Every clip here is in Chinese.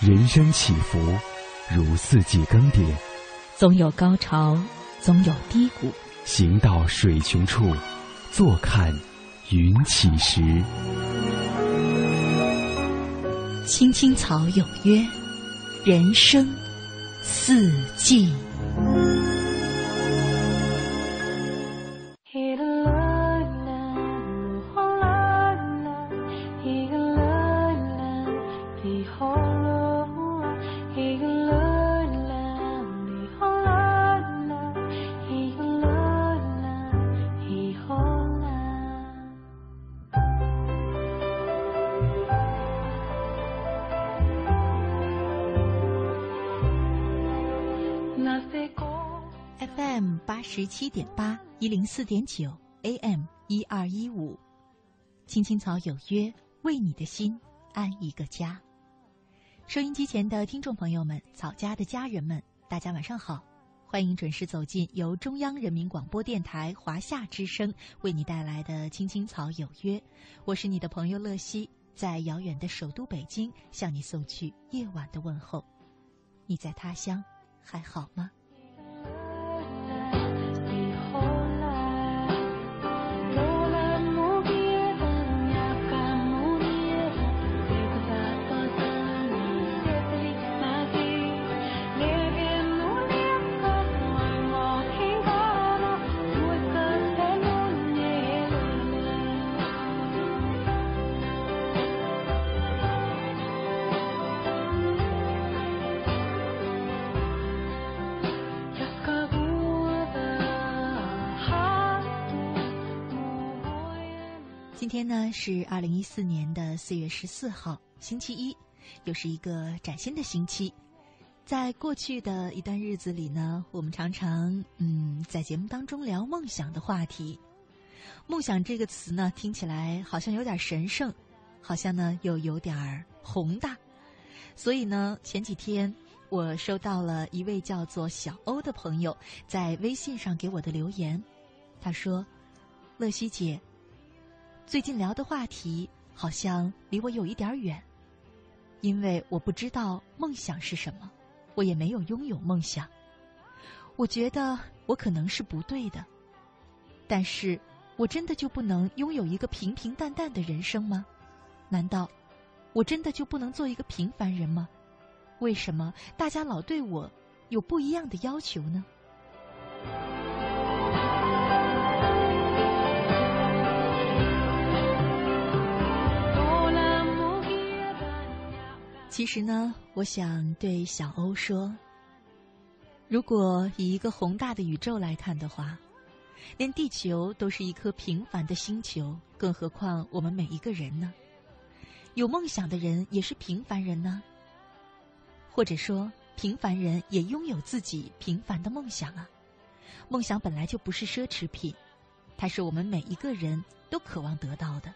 人生起伏，如四季更迭，总有高潮，总有低谷。行到水穷处，坐看云起时。青青草有约，人生四季。七点八一零四点九 AM 一二一五，青青草有约，为你的心安一个家。收音机前的听众朋友们，草家的家人们，大家晚上好，欢迎准时走进由中央人民广播电台华夏之声为你带来的青青草有约。我是你的朋友乐西，在遥远的首都北京向你送去夜晚的问候。你在他乡还好吗？今天呢是二零一四年的四月十四号，星期一，又是一个崭新的星期。在过去的一段日子里呢，我们常常嗯在节目当中聊梦想的话题。梦想这个词呢，听起来好像有点神圣，好像呢又有点宏大。所以呢，前几天我收到了一位叫做小欧的朋友在微信上给我的留言，他说：“乐西姐。”最近聊的话题好像离我有一点远，因为我不知道梦想是什么，我也没有拥有梦想。我觉得我可能是不对的，但是我真的就不能拥有一个平平淡淡的人生吗？难道我真的就不能做一个平凡人吗？为什么大家老对我有不一样的要求呢？其实呢，我想对小欧说：如果以一个宏大的宇宙来看的话，连地球都是一颗平凡的星球，更何况我们每一个人呢？有梦想的人也是平凡人呢，或者说，平凡人也拥有自己平凡的梦想啊。梦想本来就不是奢侈品，它是我们每一个人都渴望得到的。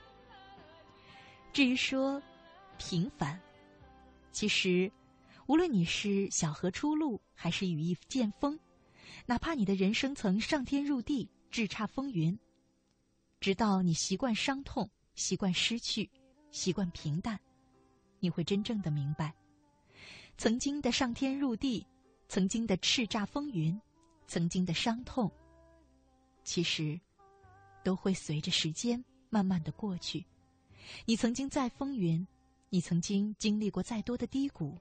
至于说平凡，其实，无论你是小河出路，还是羽翼渐丰，哪怕你的人生曾上天入地、叱咤风云，直到你习惯伤痛、习惯失去、习惯平淡，你会真正的明白，曾经的上天入地，曾经的叱咤风云，曾经的伤痛，其实都会随着时间慢慢的过去。你曾经在风云。你曾经经历过再多的低谷，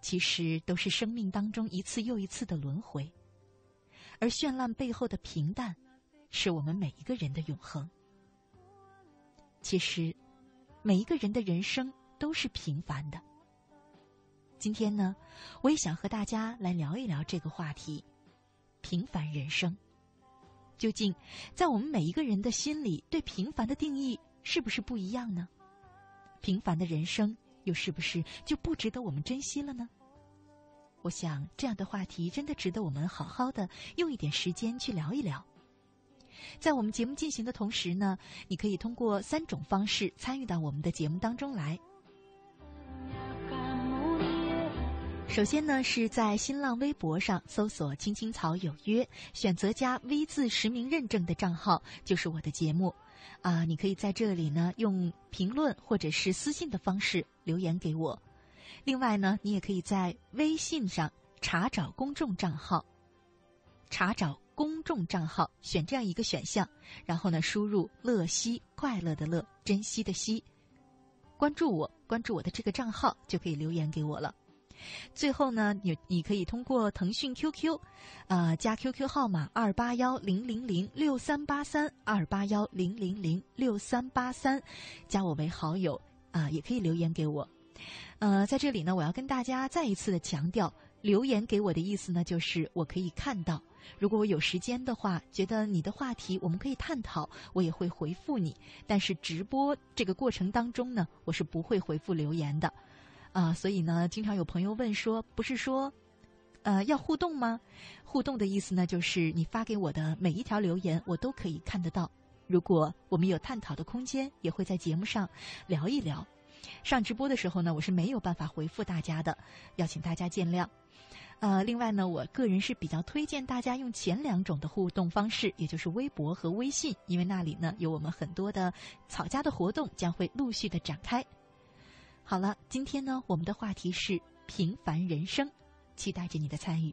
其实都是生命当中一次又一次的轮回，而绚烂背后的平淡，是我们每一个人的永恒。其实，每一个人的人生都是平凡的。今天呢，我也想和大家来聊一聊这个话题：平凡人生。究竟在我们每一个人的心里，对平凡的定义是不是不一样呢？平凡的人生，又是不是就不值得我们珍惜了呢？我想，这样的话题真的值得我们好好的用一点时间去聊一聊。在我们节目进行的同时呢，你可以通过三种方式参与到我们的节目当中来。首先呢，是在新浪微博上搜索“青青草有约”，选择加 V 字实名认证的账号，就是我的节目。啊，你可以在这里呢用评论或者是私信的方式留言给我。另外呢，你也可以在微信上查找公众账号，查找公众账号，选这样一个选项，然后呢，输入“乐西”，快乐的乐，珍惜的惜，关注我，关注我的这个账号，就可以留言给我了。最后呢，你你可以通过腾讯 QQ，啊，加 QQ 号码二八幺零零零六三八三二八幺零零零六三八三，加我为好友啊，也可以留言给我。呃，在这里呢，我要跟大家再一次的强调，留言给我的意思呢，就是我可以看到，如果我有时间的话，觉得你的话题我们可以探讨，我也会回复你。但是直播这个过程当中呢，我是不会回复留言的。啊，所以呢，经常有朋友问说，不是说，呃，要互动吗？互动的意思呢，就是你发给我的每一条留言，我都可以看得到。如果我们有探讨的空间，也会在节目上聊一聊。上直播的时候呢，我是没有办法回复大家的，要请大家见谅。呃，另外呢，我个人是比较推荐大家用前两种的互动方式，也就是微博和微信，因为那里呢有我们很多的草家的活动将会陆续的展开。好了，今天呢，我们的话题是平凡人生，期待着你的参与。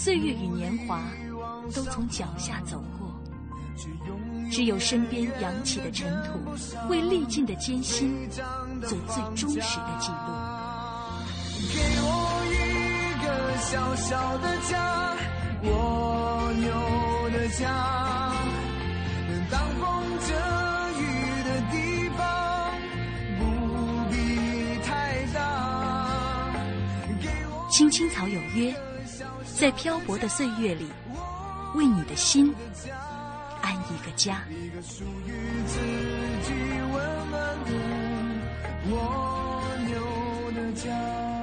岁月与年华都从脚下走过，只有身边扬起的尘土，为历尽的艰辛做最忠实的记录。给我一个小小的家，蜗牛的家，能挡风遮雨的地方，不必太大。青青草有约，在漂泊的岁月里，为你的心安一个家。一个属于自己温暖的蜗牛的家。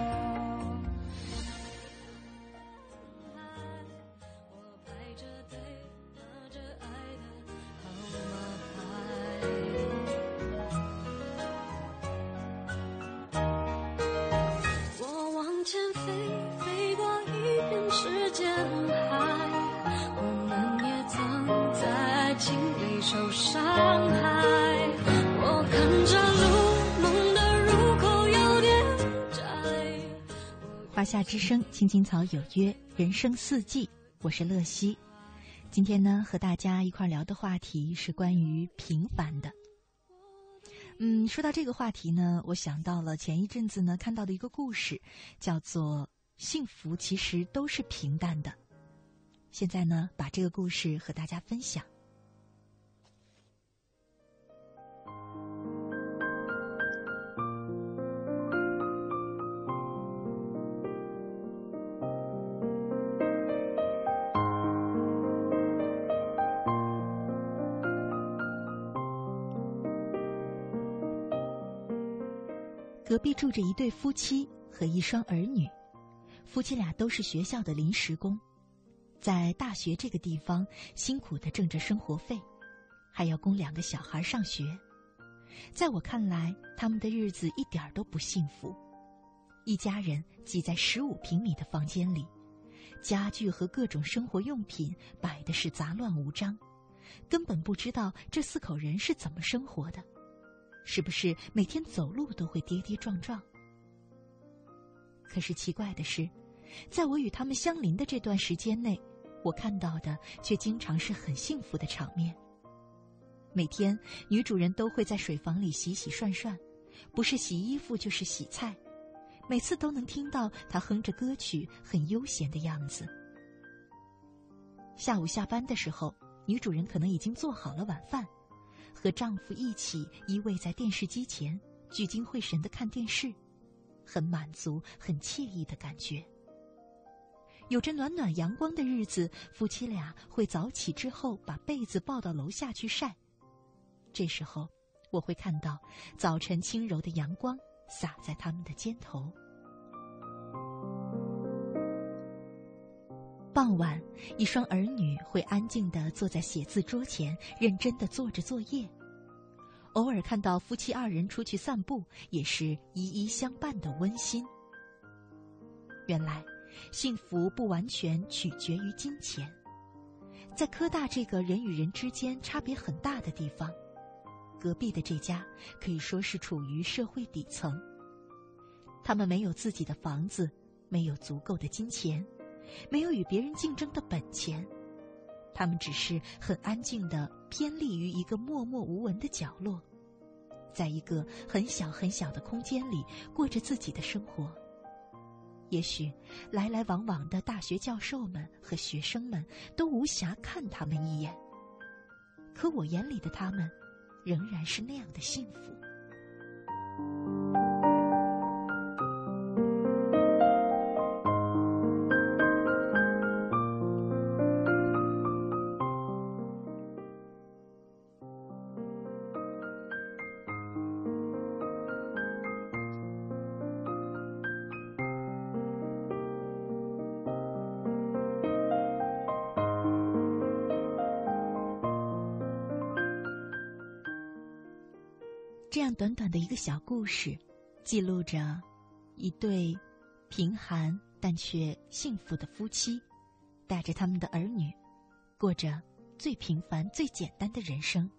之声，青青草有约，人生四季，我是乐西。今天呢，和大家一块聊的话题是关于平凡的。嗯，说到这个话题呢，我想到了前一阵子呢看到的一个故事，叫做“幸福其实都是平淡的”。现在呢，把这个故事和大家分享。隔壁住着一对夫妻和一双儿女，夫妻俩都是学校的临时工，在大学这个地方辛苦的挣着生活费，还要供两个小孩上学。在我看来，他们的日子一点都不幸福。一家人挤在十五平米的房间里，家具和各种生活用品摆的是杂乱无章，根本不知道这四口人是怎么生活的。是不是每天走路都会跌跌撞撞？可是奇怪的是，在我与他们相邻的这段时间内，我看到的却经常是很幸福的场面。每天，女主人都会在水房里洗洗涮涮，不是洗衣服就是洗菜，每次都能听到她哼着歌曲，很悠闲的样子。下午下班的时候，女主人可能已经做好了晚饭。和丈夫一起依偎在电视机前，聚精会神的看电视，很满足、很惬意的感觉。有着暖暖阳光的日子，夫妻俩会早起之后把被子抱到楼下去晒。这时候，我会看到早晨轻柔的阳光洒在他们的肩头。傍晚，一双儿女会安静地坐在写字桌前，认真地做着作业。偶尔看到夫妻二人出去散步，也是依依相伴的温馨。原来，幸福不完全取决于金钱。在科大这个人与人之间差别很大的地方，隔壁的这家可以说是处于社会底层。他们没有自己的房子，没有足够的金钱。没有与别人竞争的本钱，他们只是很安静的偏立于一个默默无闻的角落，在一个很小很小的空间里过着自己的生活。也许来来往往的大学教授们和学生们都无暇看他们一眼，可我眼里的他们，仍然是那样的幸福。的一个小故事，记录着一对贫寒但却幸福的夫妻，带着他们的儿女，过着最平凡、最简单的人生。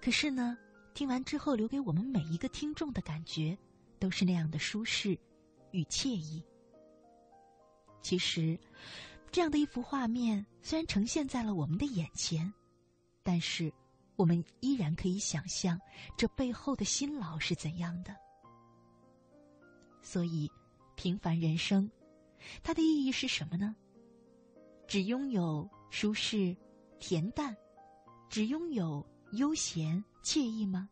可是呢，听完之后，留给我们每一个听众的感觉，都是那样的舒适与惬意。其实，这样的一幅画面虽然呈现在了我们的眼前，但是。我们依然可以想象这背后的辛劳是怎样的。所以，平凡人生，它的意义是什么呢？只拥有舒适、恬淡，只拥有悠闲惬意吗？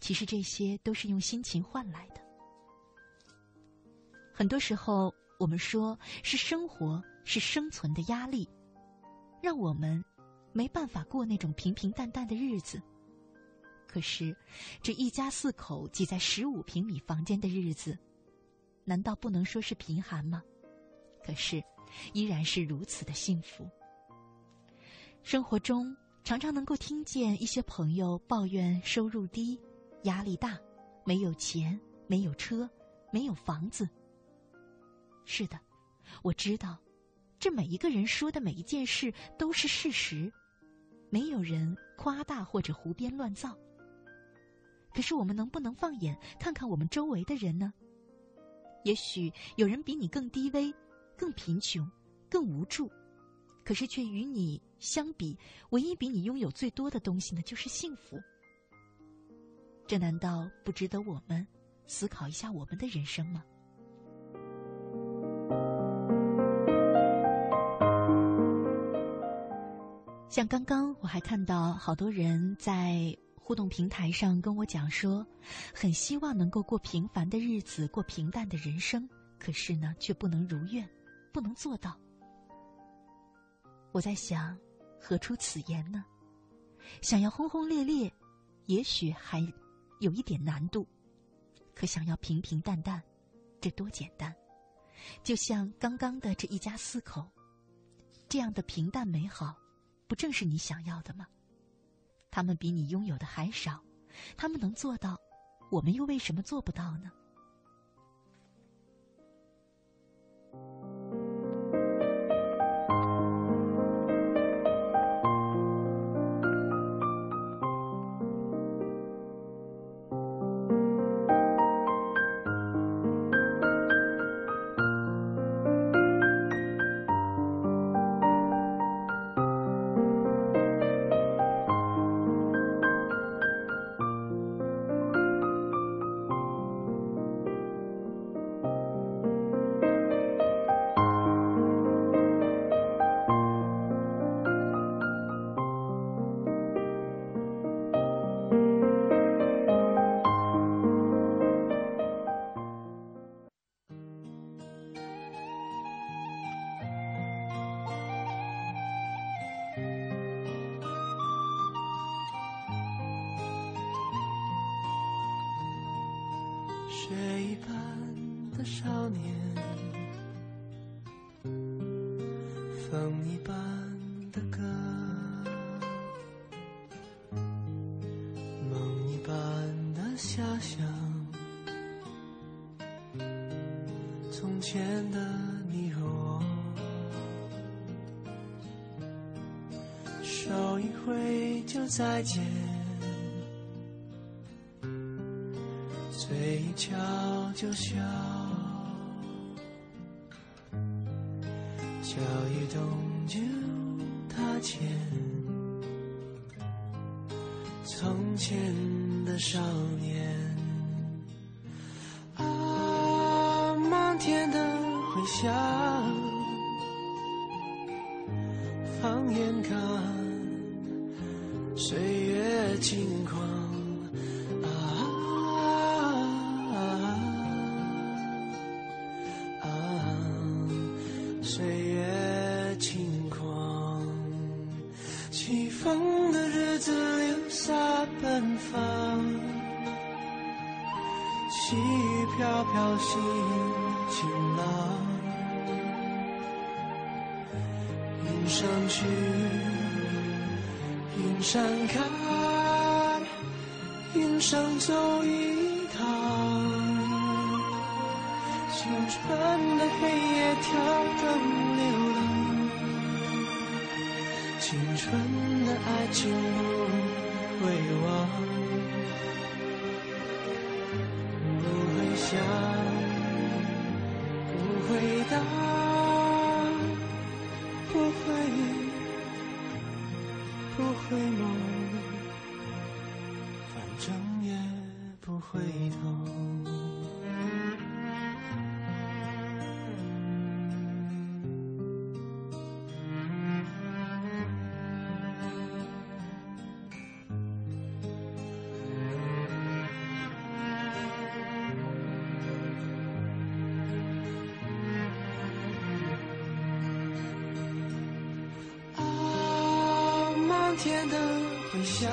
其实这些都是用辛勤换来的。很多时候，我们说是生活是生存的压力，让我们。没办法过那种平平淡淡的日子。可是，这一家四口挤在十五平米房间的日子，难道不能说是贫寒吗？可是，依然是如此的幸福。生活中常常能够听见一些朋友抱怨收入低、压力大、没有钱、没有车、没有房子。是的，我知道，这每一个人说的每一件事都是事实。没有人夸大或者胡编乱造。可是我们能不能放眼看看我们周围的人呢？也许有人比你更低微、更贫穷、更无助，可是却与你相比，唯一比你拥有最多的东西呢，就是幸福。这难道不值得我们思考一下我们的人生吗？像刚刚我还看到好多人在互动平台上跟我讲说，很希望能够过平凡的日子，过平淡的人生，可是呢，却不能如愿，不能做到。我在想，何出此言呢？想要轰轰烈烈，也许还有一点难度，可想要平平淡淡，这多简单！就像刚刚的这一家四口，这样的平淡美好。不正是你想要的吗？他们比你拥有的还少，他们能做到，我们又为什么做不到呢？想，放眼看，岁月轻狂。展开，云上走一趟。青春的黑夜跳动流浪，青春的爱情不会忘。回响，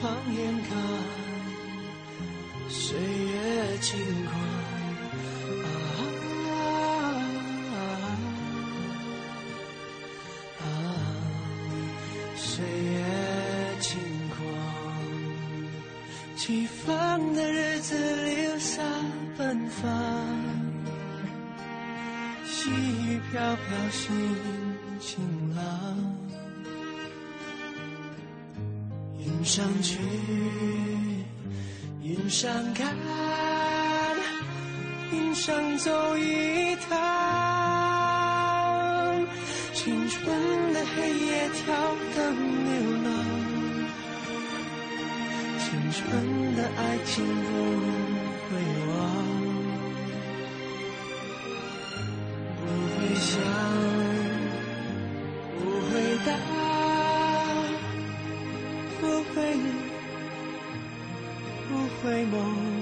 放眼看，岁月轻狂。啊，岁月轻狂，起风的日子留下奔放，细雨飘飘心。上去，云上看，云上走一趟。青春的黑夜跳灯流浪，青春的爱情不回眸。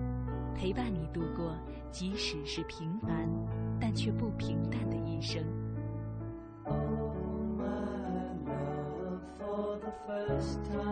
陪伴你度过即使是平凡但却不平淡的一生。For the first time.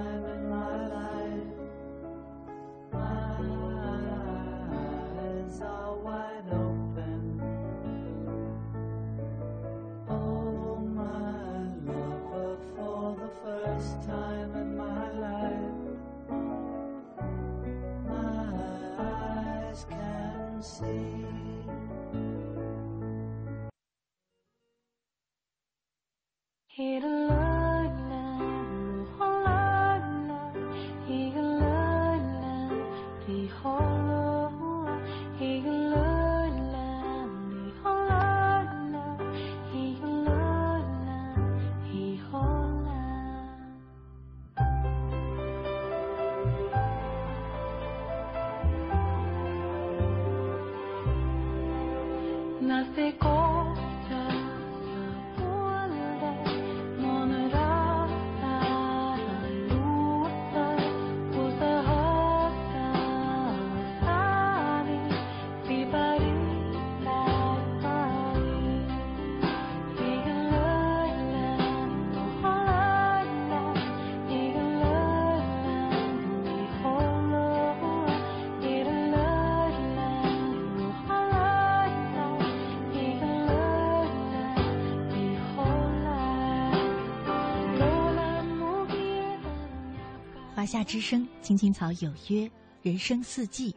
之声《青青草有约》，人生四季，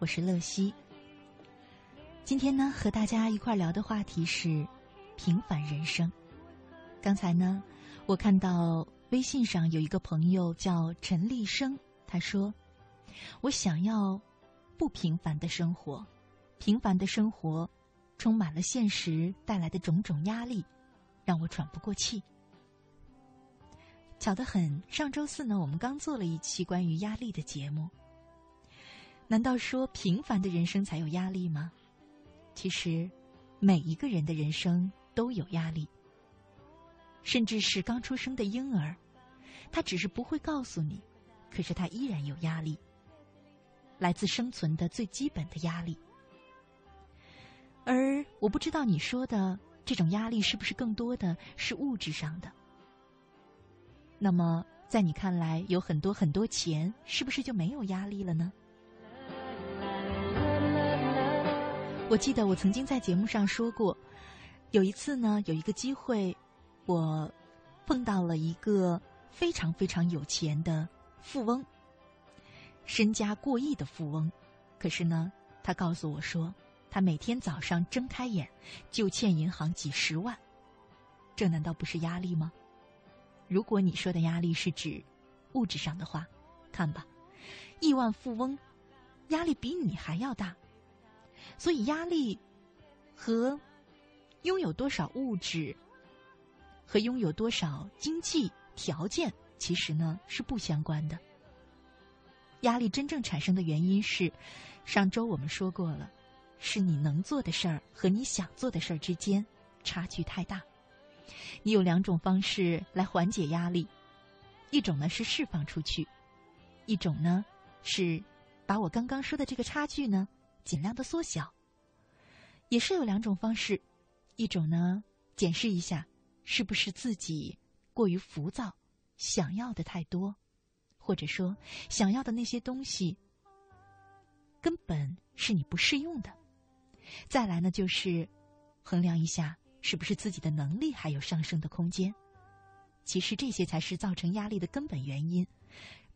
我是乐西。今天呢，和大家一块聊的话题是平凡人生。刚才呢，我看到微信上有一个朋友叫陈立生，他说：“我想要不平凡的生活，平凡的生活充满了现实带来的种种压力，让我喘不过气。”巧得很，上周四呢，我们刚做了一期关于压力的节目。难道说平凡的人生才有压力吗？其实，每一个人的人生都有压力，甚至是刚出生的婴儿，他只是不会告诉你，可是他依然有压力，来自生存的最基本的压力。而我不知道你说的这种压力是不是更多的是物质上的。那么，在你看来，有很多很多钱，是不是就没有压力了呢？我记得我曾经在节目上说过，有一次呢，有一个机会，我碰到了一个非常非常有钱的富翁，身家过亿的富翁。可是呢，他告诉我说，他每天早上睁开眼就欠银行几十万，这难道不是压力吗？如果你说的压力是指物质上的话，看吧，亿万富翁压力比你还要大，所以压力和拥有多少物质和拥有多少经济条件其实呢是不相关的。压力真正产生的原因是，上周我们说过了，是你能做的事儿和你想做的事儿之间差距太大。你有两种方式来缓解压力，一种呢是释放出去，一种呢是把我刚刚说的这个差距呢尽量的缩小。也是有两种方式，一种呢检视一下是不是自己过于浮躁，想要的太多，或者说想要的那些东西根本是你不适用的。再来呢就是衡量一下。是不是自己的能力还有上升的空间？其实这些才是造成压力的根本原因，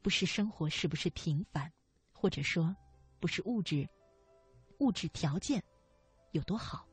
不是生活是不是平凡，或者说不是物质物质条件有多好。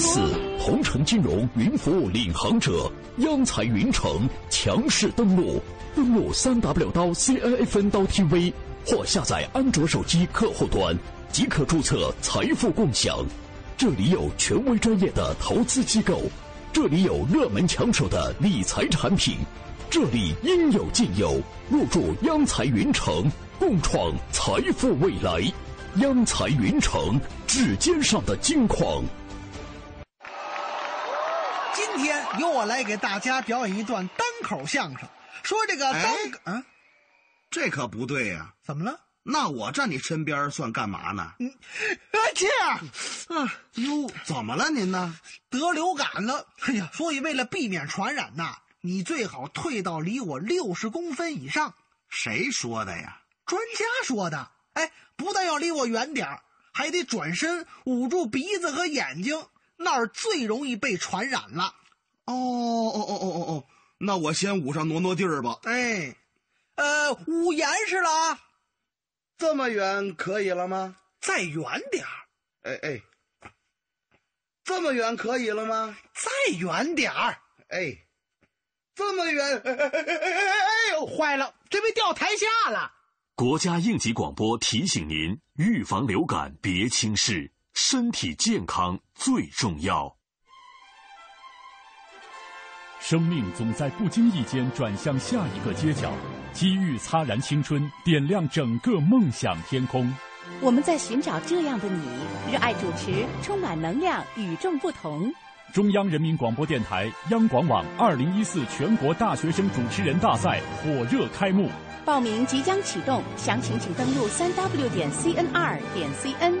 四同城金融云服务领航者央财云城强势登陆，登录三 W 刀 CNFN 刀 TV 或下载安卓手机客户端即可注册财富共享。这里有权威专业的投资机构，这里有热门抢手的理财产品，这里应有尽有。入驻央财云城，共创财富未来。央财云城，指尖上的金矿。由我来给大家表演一段单口相声，说这个单啊，这可不对呀！怎么了？那我站你身边算干嘛呢？嗯，这样，啊，哟，怎么了您呢？得流感了，哎呀，所以为了避免传染呐，你最好退到离我六十公分以上。谁说的呀？专家说的。哎，不但要离我远点还得转身捂住鼻子和眼睛，那儿最容易被传染了。哦哦哦哦哦哦，那我先捂上挪挪地儿吧。哎，呃，捂严实了啊，这么远可以了吗？再远点儿。哎哎，这么远可以了吗？再远点儿。哎，这么远。哎哎哎哎哎呦，坏了，这被掉台下了。国家应急广播提醒您：预防流感别轻视，身体健康最重要。生命总在不经意间转向下一个街角，机遇擦燃青春，点亮整个梦想天空。我们在寻找这样的你，热爱主持，充满能量，与众不同。中央人民广播电台央广网二零一四全国大学生主持人大赛火热开幕，报名即将启动，详情请登录三 w 点 cnr 点 cn。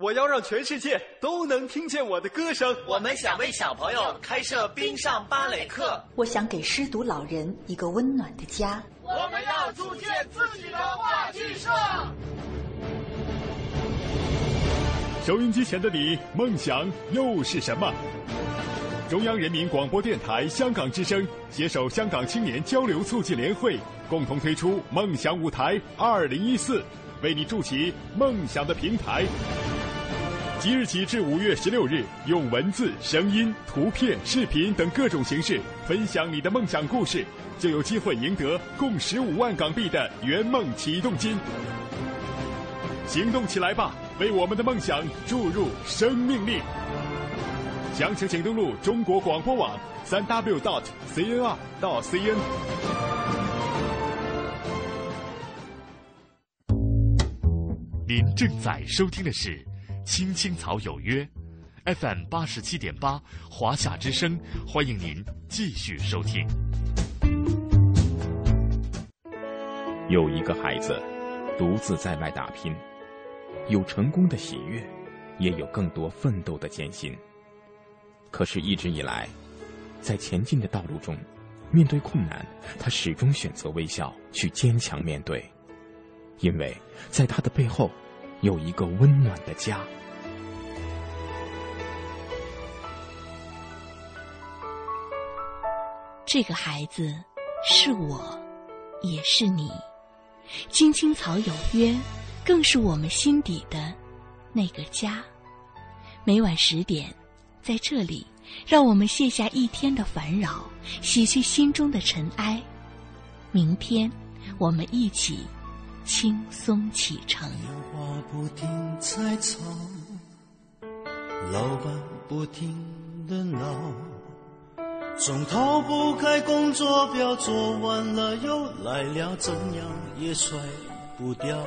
我要让全世界都能听见我的歌声。我们想为小朋友开设冰上芭蕾课。我想给失独老人一个温暖的家。我们要组建自己的话剧社。收音机前的你，梦想又是什么？中央人民广播电台香港之声携手香港青年交流促进联会，共同推出“梦想舞台二零一四”，为你筑起梦想的平台。即日起至五月十六日，用文字、声音、图片、视频等各种形式分享你的梦想故事，就有机会赢得共十五万港币的圆梦启动金。行动起来吧！为我们的梦想注入生命力。详情请登录中国广播网三 w dot cnr 到 cn。您正在收听的是《青青草有约》，FM 八十七点八，华夏之声，欢迎您继续收听。有一个孩子独自在外打拼。有成功的喜悦，也有更多奋斗的艰辛。可是，一直以来，在前进的道路中，面对困难，他始终选择微笑，去坚强面对，因为在他的背后，有一个温暖的家。这个孩子，是我，也是你。青青草有约。更是我们心底的那个家。每晚十点，在这里，让我们卸下一天的烦扰，洗去心中的尘埃。明天，我们一起轻松启程。话不停在吵，老板不停的闹，总逃不开工作表，做完了又来了，怎样也甩不掉。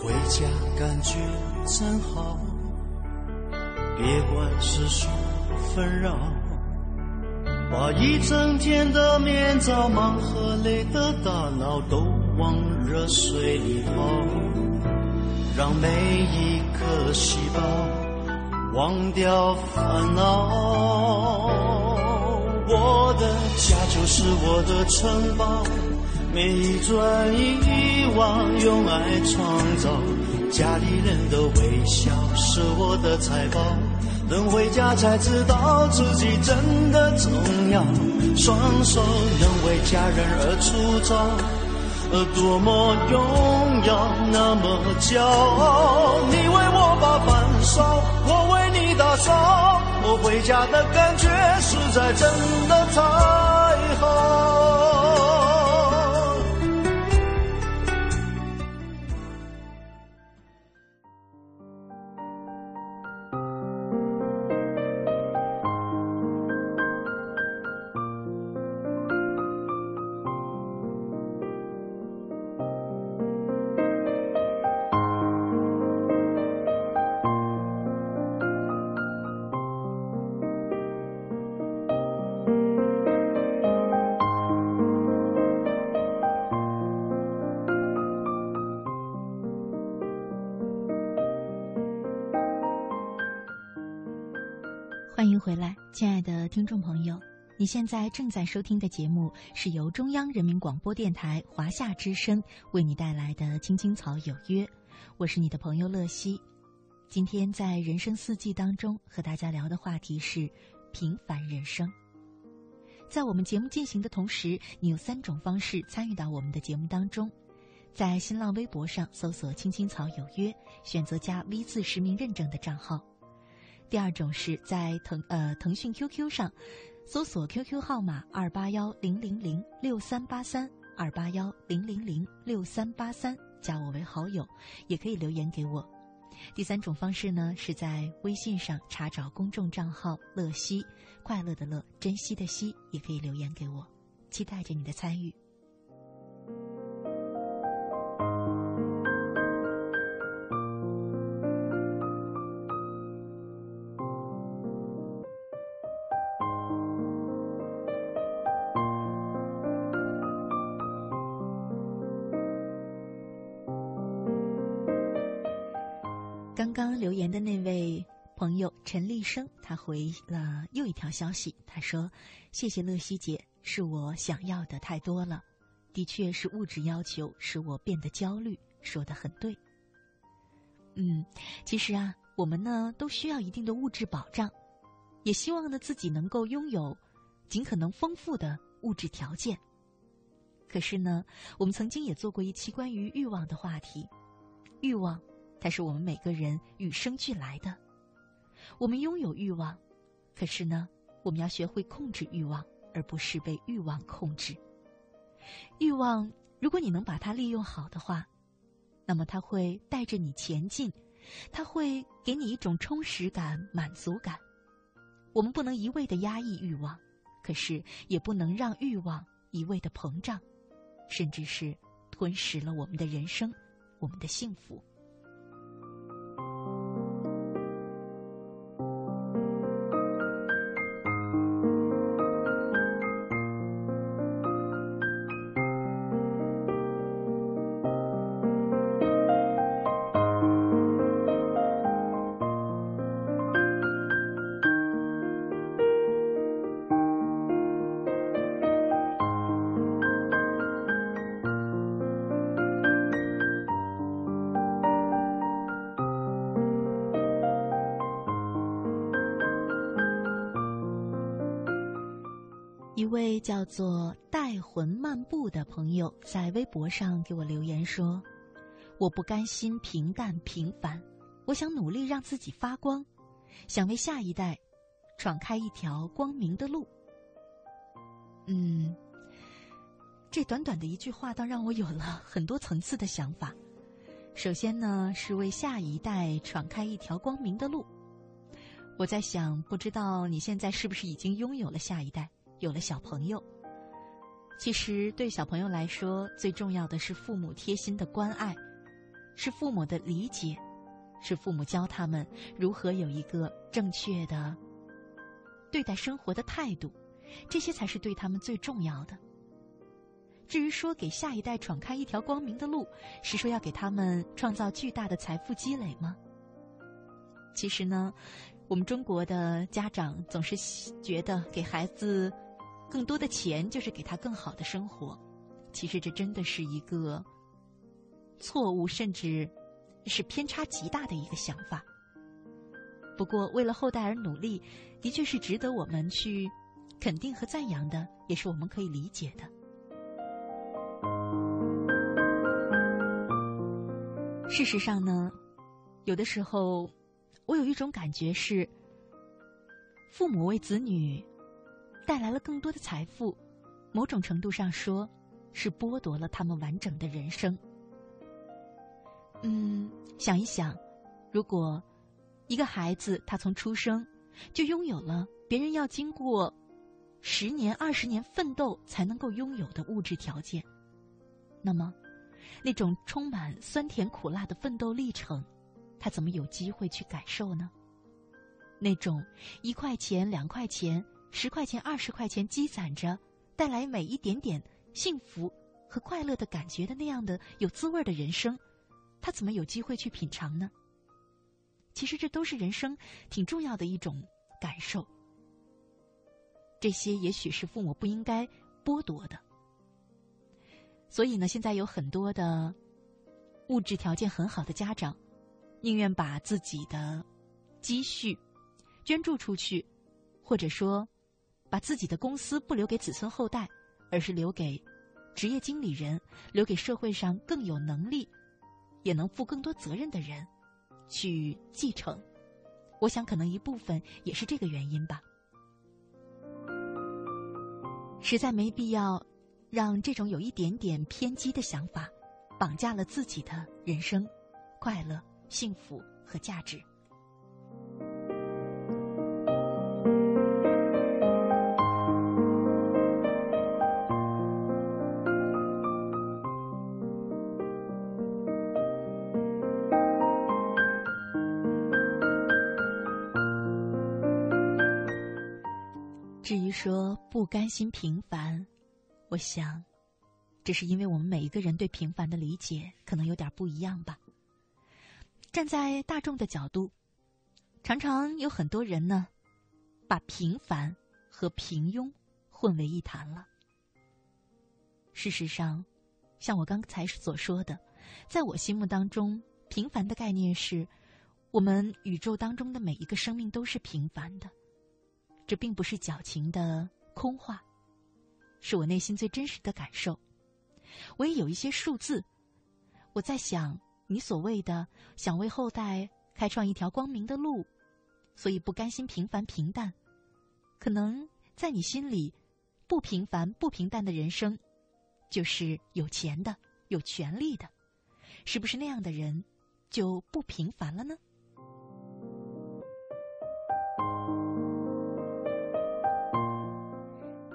回家感觉真好，别管世俗纷扰，把一整天的面罩、忙和累的大脑都往热水里泡，让每一颗细胞忘掉烦恼。我的家就是我的城堡。每一砖一瓦，用爱创造，家里人的微笑是我的财宝。等回家才知道自己真的重要，双手能为家人而出招，多么荣耀，那么骄傲。你为我把饭烧，我为你打扫，我回家的感觉实在真的太好。亲爱的听众朋友，你现在正在收听的节目是由中央人民广播电台华夏之声为你带来的《青青草有约》，我是你的朋友乐西。今天在人生四季当中和大家聊的话题是平凡人生。在我们节目进行的同时，你有三种方式参与到我们的节目当中：在新浪微博上搜索“青青草有约”，选择加 V 字实名认证的账号。第二种是在腾呃腾讯 QQ 上，搜索 QQ 号码二八幺零零零六三八三二八幺零零零六三八三，加我为好友，也可以留言给我。第三种方式呢，是在微信上查找公众账号“乐西”，快乐的乐，珍惜的惜，也可以留言给我，期待着你的参与。言的那位朋友陈立生，他回了又一条消息，他说：“谢谢乐西姐，是我想要的太多了，的确是物质要求使我变得焦虑，说的很对。”嗯，其实啊，我们呢都需要一定的物质保障，也希望呢自己能够拥有尽可能丰富的物质条件。可是呢，我们曾经也做过一期关于欲望的话题，欲望。它是我们每个人与生俱来的。我们拥有欲望，可是呢，我们要学会控制欲望，而不是被欲望控制。欲望，如果你能把它利用好的话，那么它会带着你前进，它会给你一种充实感、满足感。我们不能一味的压抑欲望，可是也不能让欲望一味的膨胀，甚至是吞噬了我们的人生、我们的幸福。朋友在微博上给我留言说：“我不甘心平淡平凡，我想努力让自己发光，想为下一代闯开一条光明的路。”嗯，这短短的一句话倒让我有了很多层次的想法。首先呢，是为下一代闯开一条光明的路。我在想，不知道你现在是不是已经拥有了下一代？有了小朋友，其实对小朋友来说，最重要的是父母贴心的关爱，是父母的理解，是父母教他们如何有一个正确的对待生活的态度，这些才是对他们最重要的。至于说给下一代闯开一条光明的路，是说要给他们创造巨大的财富积累吗？其实呢，我们中国的家长总是觉得给孩子。更多的钱就是给他更好的生活，其实这真的是一个错误，甚至是偏差极大的一个想法。不过，为了后代而努力，的确是值得我们去肯定和赞扬的，也是我们可以理解的。事实上呢，有的时候，我有一种感觉是，父母为子女。带来了更多的财富，某种程度上说，是剥夺了他们完整的人生。嗯，想一想，如果一个孩子他从出生就拥有了别人要经过十年、二十年奋斗才能够拥有的物质条件，那么那种充满酸甜苦辣的奋斗历程，他怎么有机会去感受呢？那种一块钱、两块钱。十块钱、二十块钱积攒着，带来每一点点幸福和快乐的感觉的那样的有滋味的人生，他怎么有机会去品尝呢？其实这都是人生挺重要的一种感受。这些也许是父母不应该剥夺的。所以呢，现在有很多的物质条件很好的家长，宁愿把自己的积蓄捐助出去，或者说。把自己的公司不留给子孙后代，而是留给职业经理人，留给社会上更有能力、也能负更多责任的人去继承。我想，可能一部分也是这个原因吧。实在没必要让这种有一点点偏激的想法绑架了自己的人生、快乐、幸福和价值。说不甘心平凡，我想，这是因为我们每一个人对平凡的理解可能有点不一样吧。站在大众的角度，常常有很多人呢，把平凡和平庸混为一谈了。事实上，像我刚才所说的，在我心目当中，平凡的概念是，我们宇宙当中的每一个生命都是平凡的。这并不是矫情的空话，是我内心最真实的感受。我也有一些数字，我在想，你所谓的想为后代开创一条光明的路，所以不甘心平凡平淡，可能在你心里，不平凡不平淡的人生。就是有钱的、有权利的，是不是那样的人就不平凡了呢？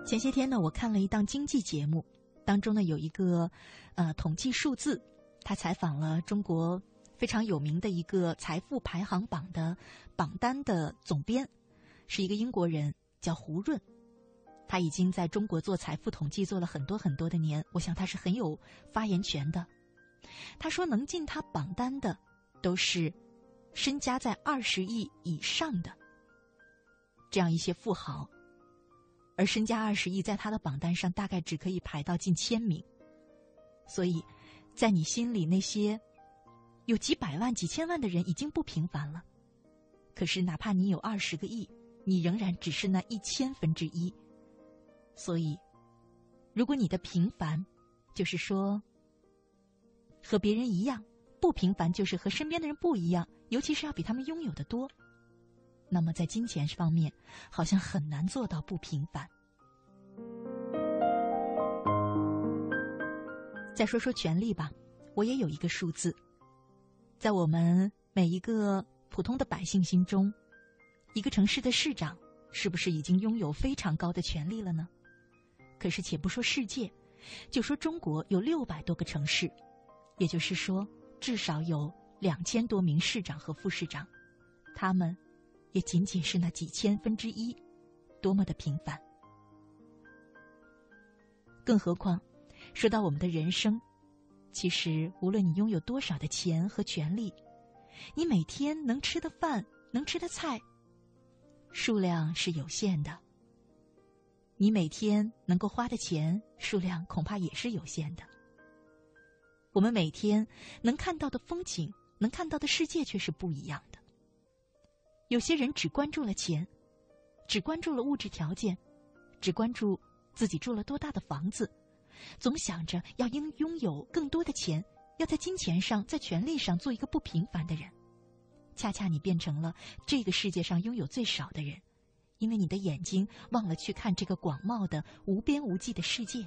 前些天呢，我看了一档经济节目，当中呢有一个呃统计数字，他采访了中国非常有名的一个财富排行榜的榜单的总编，是一个英国人，叫胡润。他已经在中国做财富统计做了很多很多的年，我想他是很有发言权的。他说，能进他榜单的都是身家在二十亿以上的这样一些富豪，而身家二十亿在他的榜单上大概只可以排到近千名。所以，在你心里那些有几百万、几千万的人已经不平凡了。可是，哪怕你有二十个亿，你仍然只是那一千分之一。所以，如果你的平凡，就是说和别人一样；不平凡，就是和身边的人不一样，尤其是要比他们拥有的多。那么，在金钱方面，好像很难做到不平凡。再说说权力吧，我也有一个数字，在我们每一个普通的百姓心中，一个城市的市长是不是已经拥有非常高的权力了呢？可是，且不说世界，就说中国有六百多个城市，也就是说，至少有两千多名市长和副市长，他们也仅仅是那几千分之一，多么的平凡！更何况，说到我们的人生，其实无论你拥有多少的钱和权利，你每天能吃的饭、能吃的菜，数量是有限的。你每天能够花的钱数量恐怕也是有限的。我们每天能看到的风景，能看到的世界却是不一样的。有些人只关注了钱，只关注了物质条件，只关注自己住了多大的房子，总想着要拥拥有更多的钱，要在金钱上、在权力上做一个不平凡的人。恰恰你变成了这个世界上拥有最少的人。因为你的眼睛忘了去看这个广袤的、无边无际的世界。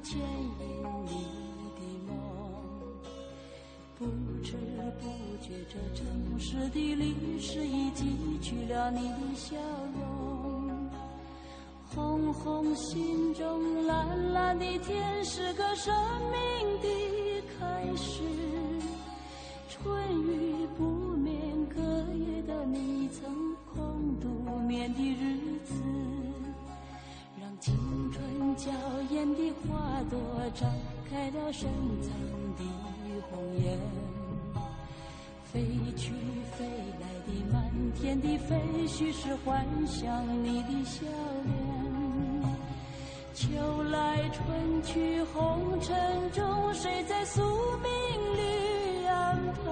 牵引你的梦。不知不觉这城市的历史已记取了你的笑容。红红心中蓝蓝的天是个生命的开始深藏的红颜飞去飞来的满天的飞絮是幻想你的笑脸。秋来春去红尘中谁在宿命里安排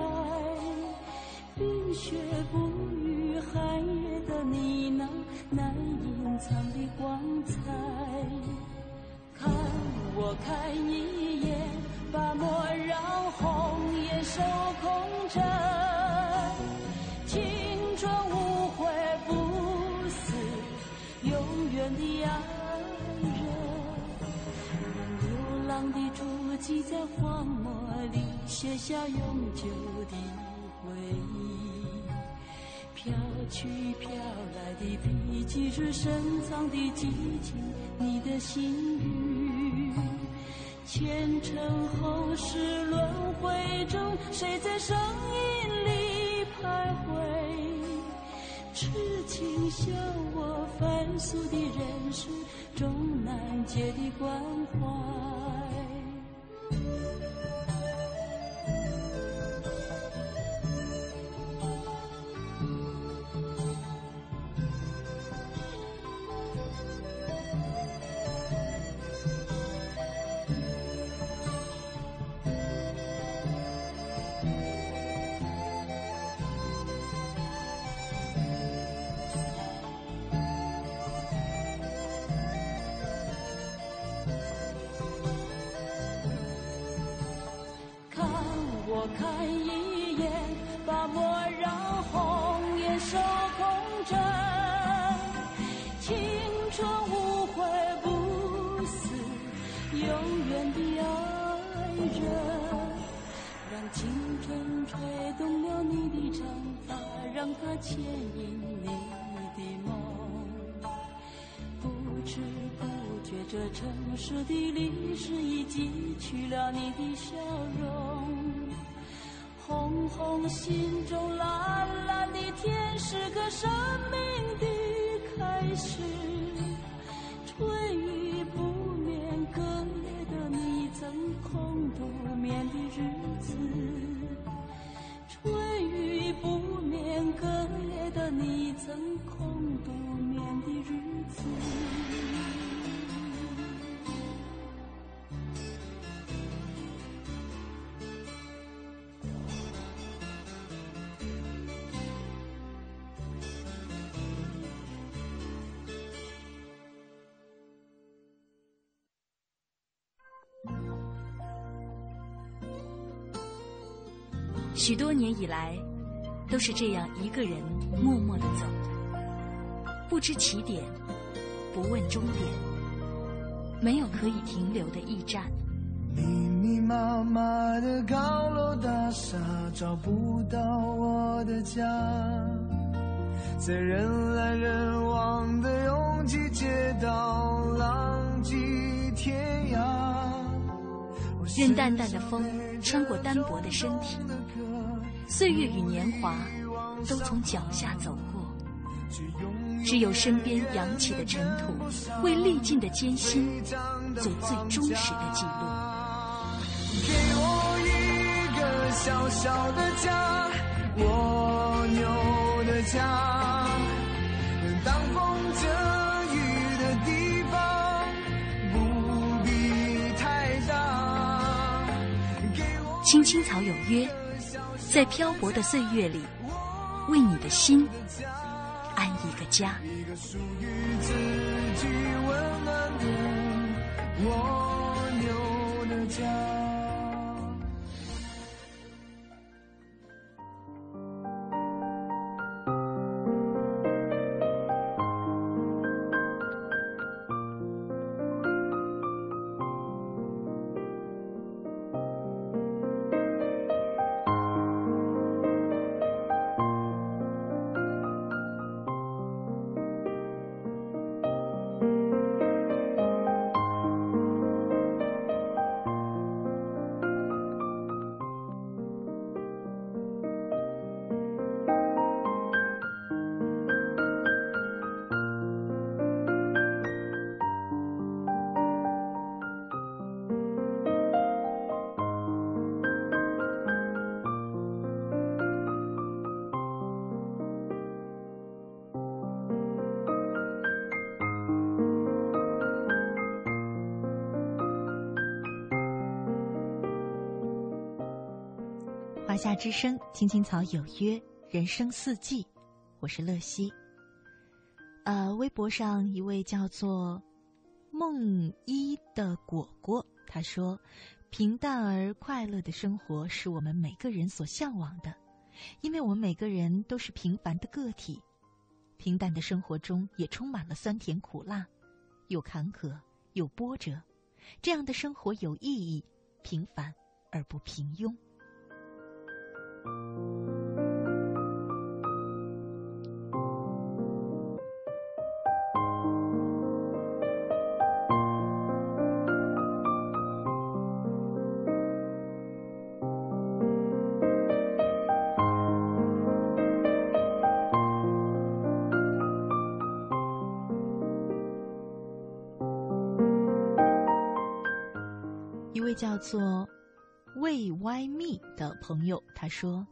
冰雪不语寒夜的你那难隐藏的光彩。我看一眼，把莫让红颜守空枕。青春无悔不死，永远的爱人。流浪的足迹在荒漠里写下永久的回忆。飘去飘来的笔迹是深藏的激情，你的心语。前尘后世轮回中，谁在声音里徘徊？痴情笑我凡俗的人世，终难解的关怀。春吹动了你的长发，让它牵引你的梦。不知不觉，这城市的历史已记取了你的笑容。红红心中蓝蓝的天，是个生命的开始。春雨不眠，隔夜的你曾空独眠的日子。春雨不眠，隔夜的你曾空独眠的日子。许多年以来，都是这样一个人默默的走，不知起点，不问终点，没有可以停留的驿站。密密麻麻的高楼大厦找不到我的家，在人来人往的拥挤街道浪任淡淡的风穿过单薄的身体，岁月与年华都从脚下走过，只有身边扬起的尘土，为历尽的艰辛做最忠实的记录。给我一个小小的家，蜗牛的家，青青草有约，在漂泊的岁月里，为你的心安一个家。一个属于自己温暖的蜗牛的家。之声，青青草有约，人生四季，我是乐西。呃，微博上一位叫做梦一的果果，他说：“平淡而快乐的生活是我们每个人所向往的，因为我们每个人都是平凡的个体。平淡的生活中也充满了酸甜苦辣，有坎坷，有波折，这样的生活有意义，平凡而不平庸。”一位叫做未歪蜜”的朋友，他说：“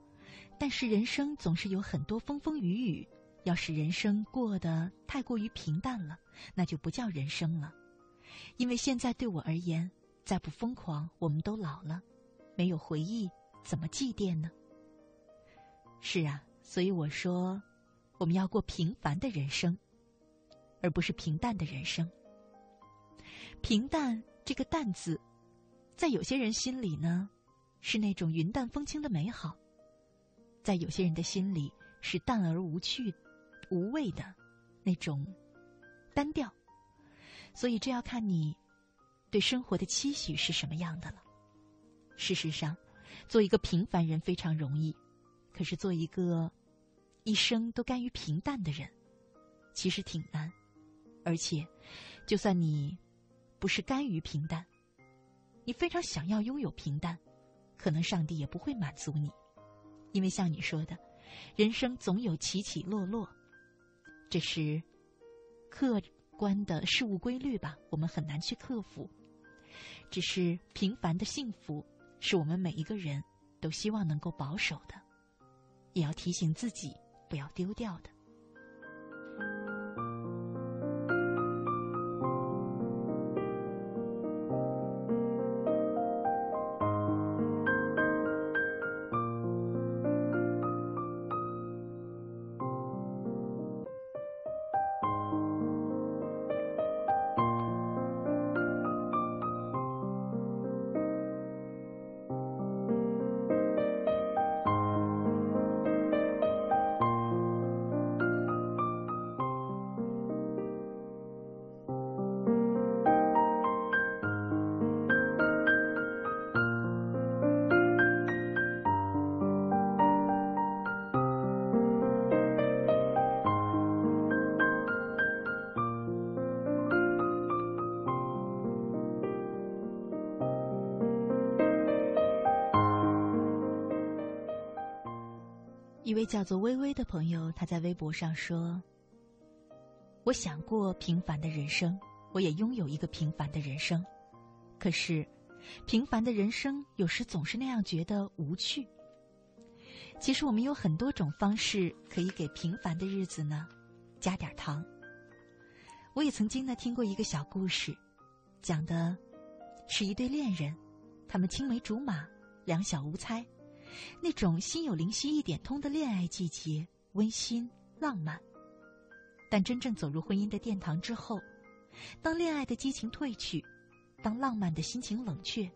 但是人生总是有很多风风雨雨，要是人生过得太过于平淡了，那就不叫人生了。因为现在对我而言，再不疯狂，我们都老了，没有回忆，怎么祭奠呢？是啊，所以我说，我们要过平凡的人生，而不是平淡的人生。平淡这个‘淡’字。”在有些人心里呢，是那种云淡风轻的美好；在有些人的心里，是淡而无趣、无味的那种单调。所以，这要看你对生活的期许是什么样的了。事实上，做一个平凡人非常容易，可是做一个一生都甘于平淡的人，其实挺难。而且，就算你不是甘于平淡。你非常想要拥有平淡，可能上帝也不会满足你，因为像你说的，人生总有起起落落，这是客观的事物规律吧？我们很难去克服。只是平凡的幸福，是我们每一个人都希望能够保守的，也要提醒自己不要丢掉的。一位叫做微微的朋友，他在微博上说：“我想过平凡的人生，我也拥有一个平凡的人生。可是，平凡的人生有时总是那样觉得无趣。其实，我们有很多种方式可以给平凡的日子呢加点糖。我也曾经呢听过一个小故事，讲的是一对恋人，他们青梅竹马，两小无猜。”那种心有灵犀一点通的恋爱季节，温馨浪漫。但真正走入婚姻的殿堂之后，当恋爱的激情褪去，当浪漫的心情冷却，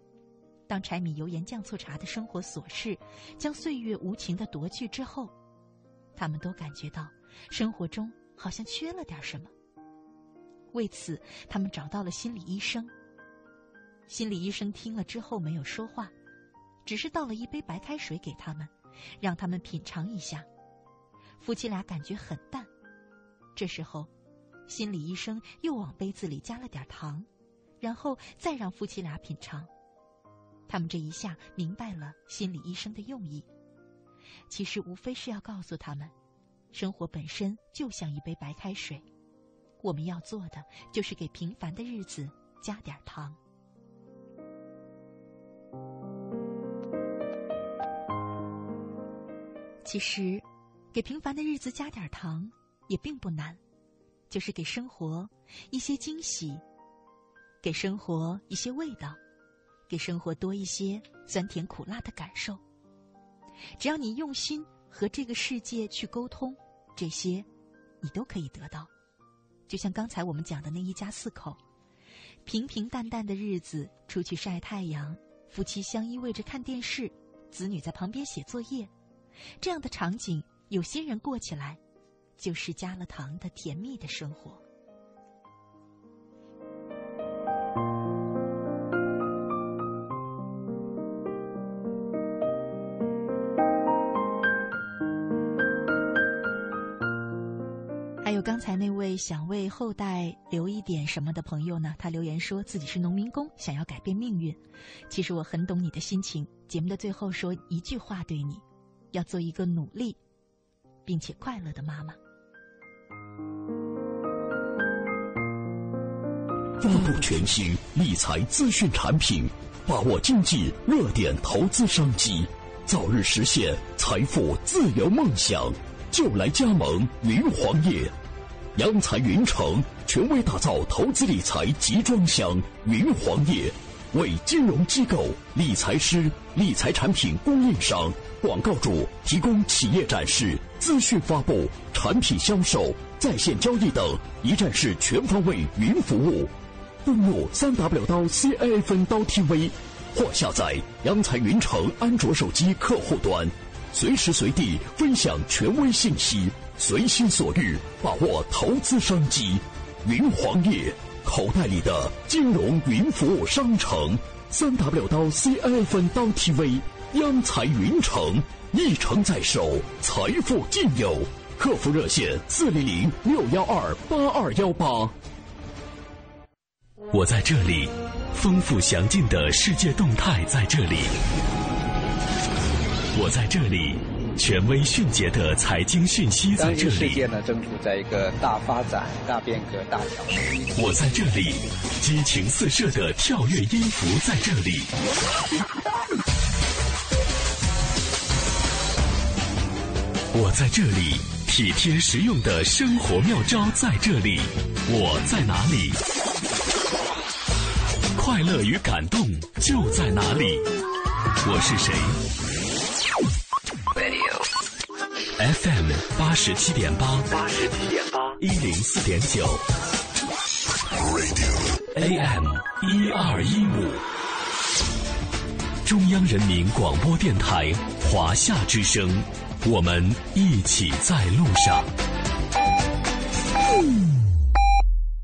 当柴米油盐酱醋茶的生活琐事将岁月无情的夺去之后，他们都感觉到生活中好像缺了点什么。为此，他们找到了心理医生。心理医生听了之后没有说话。只是倒了一杯白开水给他们，让他们品尝一下。夫妻俩感觉很淡。这时候，心理医生又往杯子里加了点糖，然后再让夫妻俩品尝。他们这一下明白了心理医生的用意。其实无非是要告诉他们，生活本身就像一杯白开水，我们要做的就是给平凡的日子加点糖。其实，给平凡的日子加点糖也并不难，就是给生活一些惊喜，给生活一些味道，给生活多一些酸甜苦辣的感受。只要你用心和这个世界去沟通，这些你都可以得到。就像刚才我们讲的那一家四口，平平淡淡的日子，出去晒太阳，夫妻相依偎着看电视，子女在旁边写作业，这样的场景，有些人过起来，就是加了糖的甜蜜的生活。还有刚才那位想为后代留一点什么的朋友呢？他留言说自己是农民工，想要改变命运。其实我很懂你的心情。节目的最后说一句话对你：要做一个努力并且快乐的妈妈。发布全新理财资讯产品，把握经济热点投资商机，早日实现财富自由梦想，就来加盟云黄业。央财云城权威打造投资理财集装箱云黄业，为金融机构、理财师、理财产品供应商、广告主提供企业展示、资讯发布、产品销售、在线交易等一站式全方位云服务。登录三 W 刀 CIA 分刀 TV，或下载央财云城安卓手机客户端，随时随地分享权威信息。随心所欲把握投资商机，云黄页口袋里的金融云服务商城，三 W 刀 CI 分刀 TV，央财云城一城在手，财富尽有。客服热线四零零六幺二八二幺八。我在这里，丰富详尽的世界动态在这里。我在这里。权威迅捷的财经讯息在这里。世界呢正处在一个大发展、大变革、大调整。我在这里，激情四射的跳跃音符在这里。我在这里，体贴实用的生活妙招在这里。我在哪里？快乐与感动就在哪里？我是谁？FM 八十七点八，八十七点八，一零四点九，AM 一二一五，中央人民广播电台华夏之声，我们一起在路上。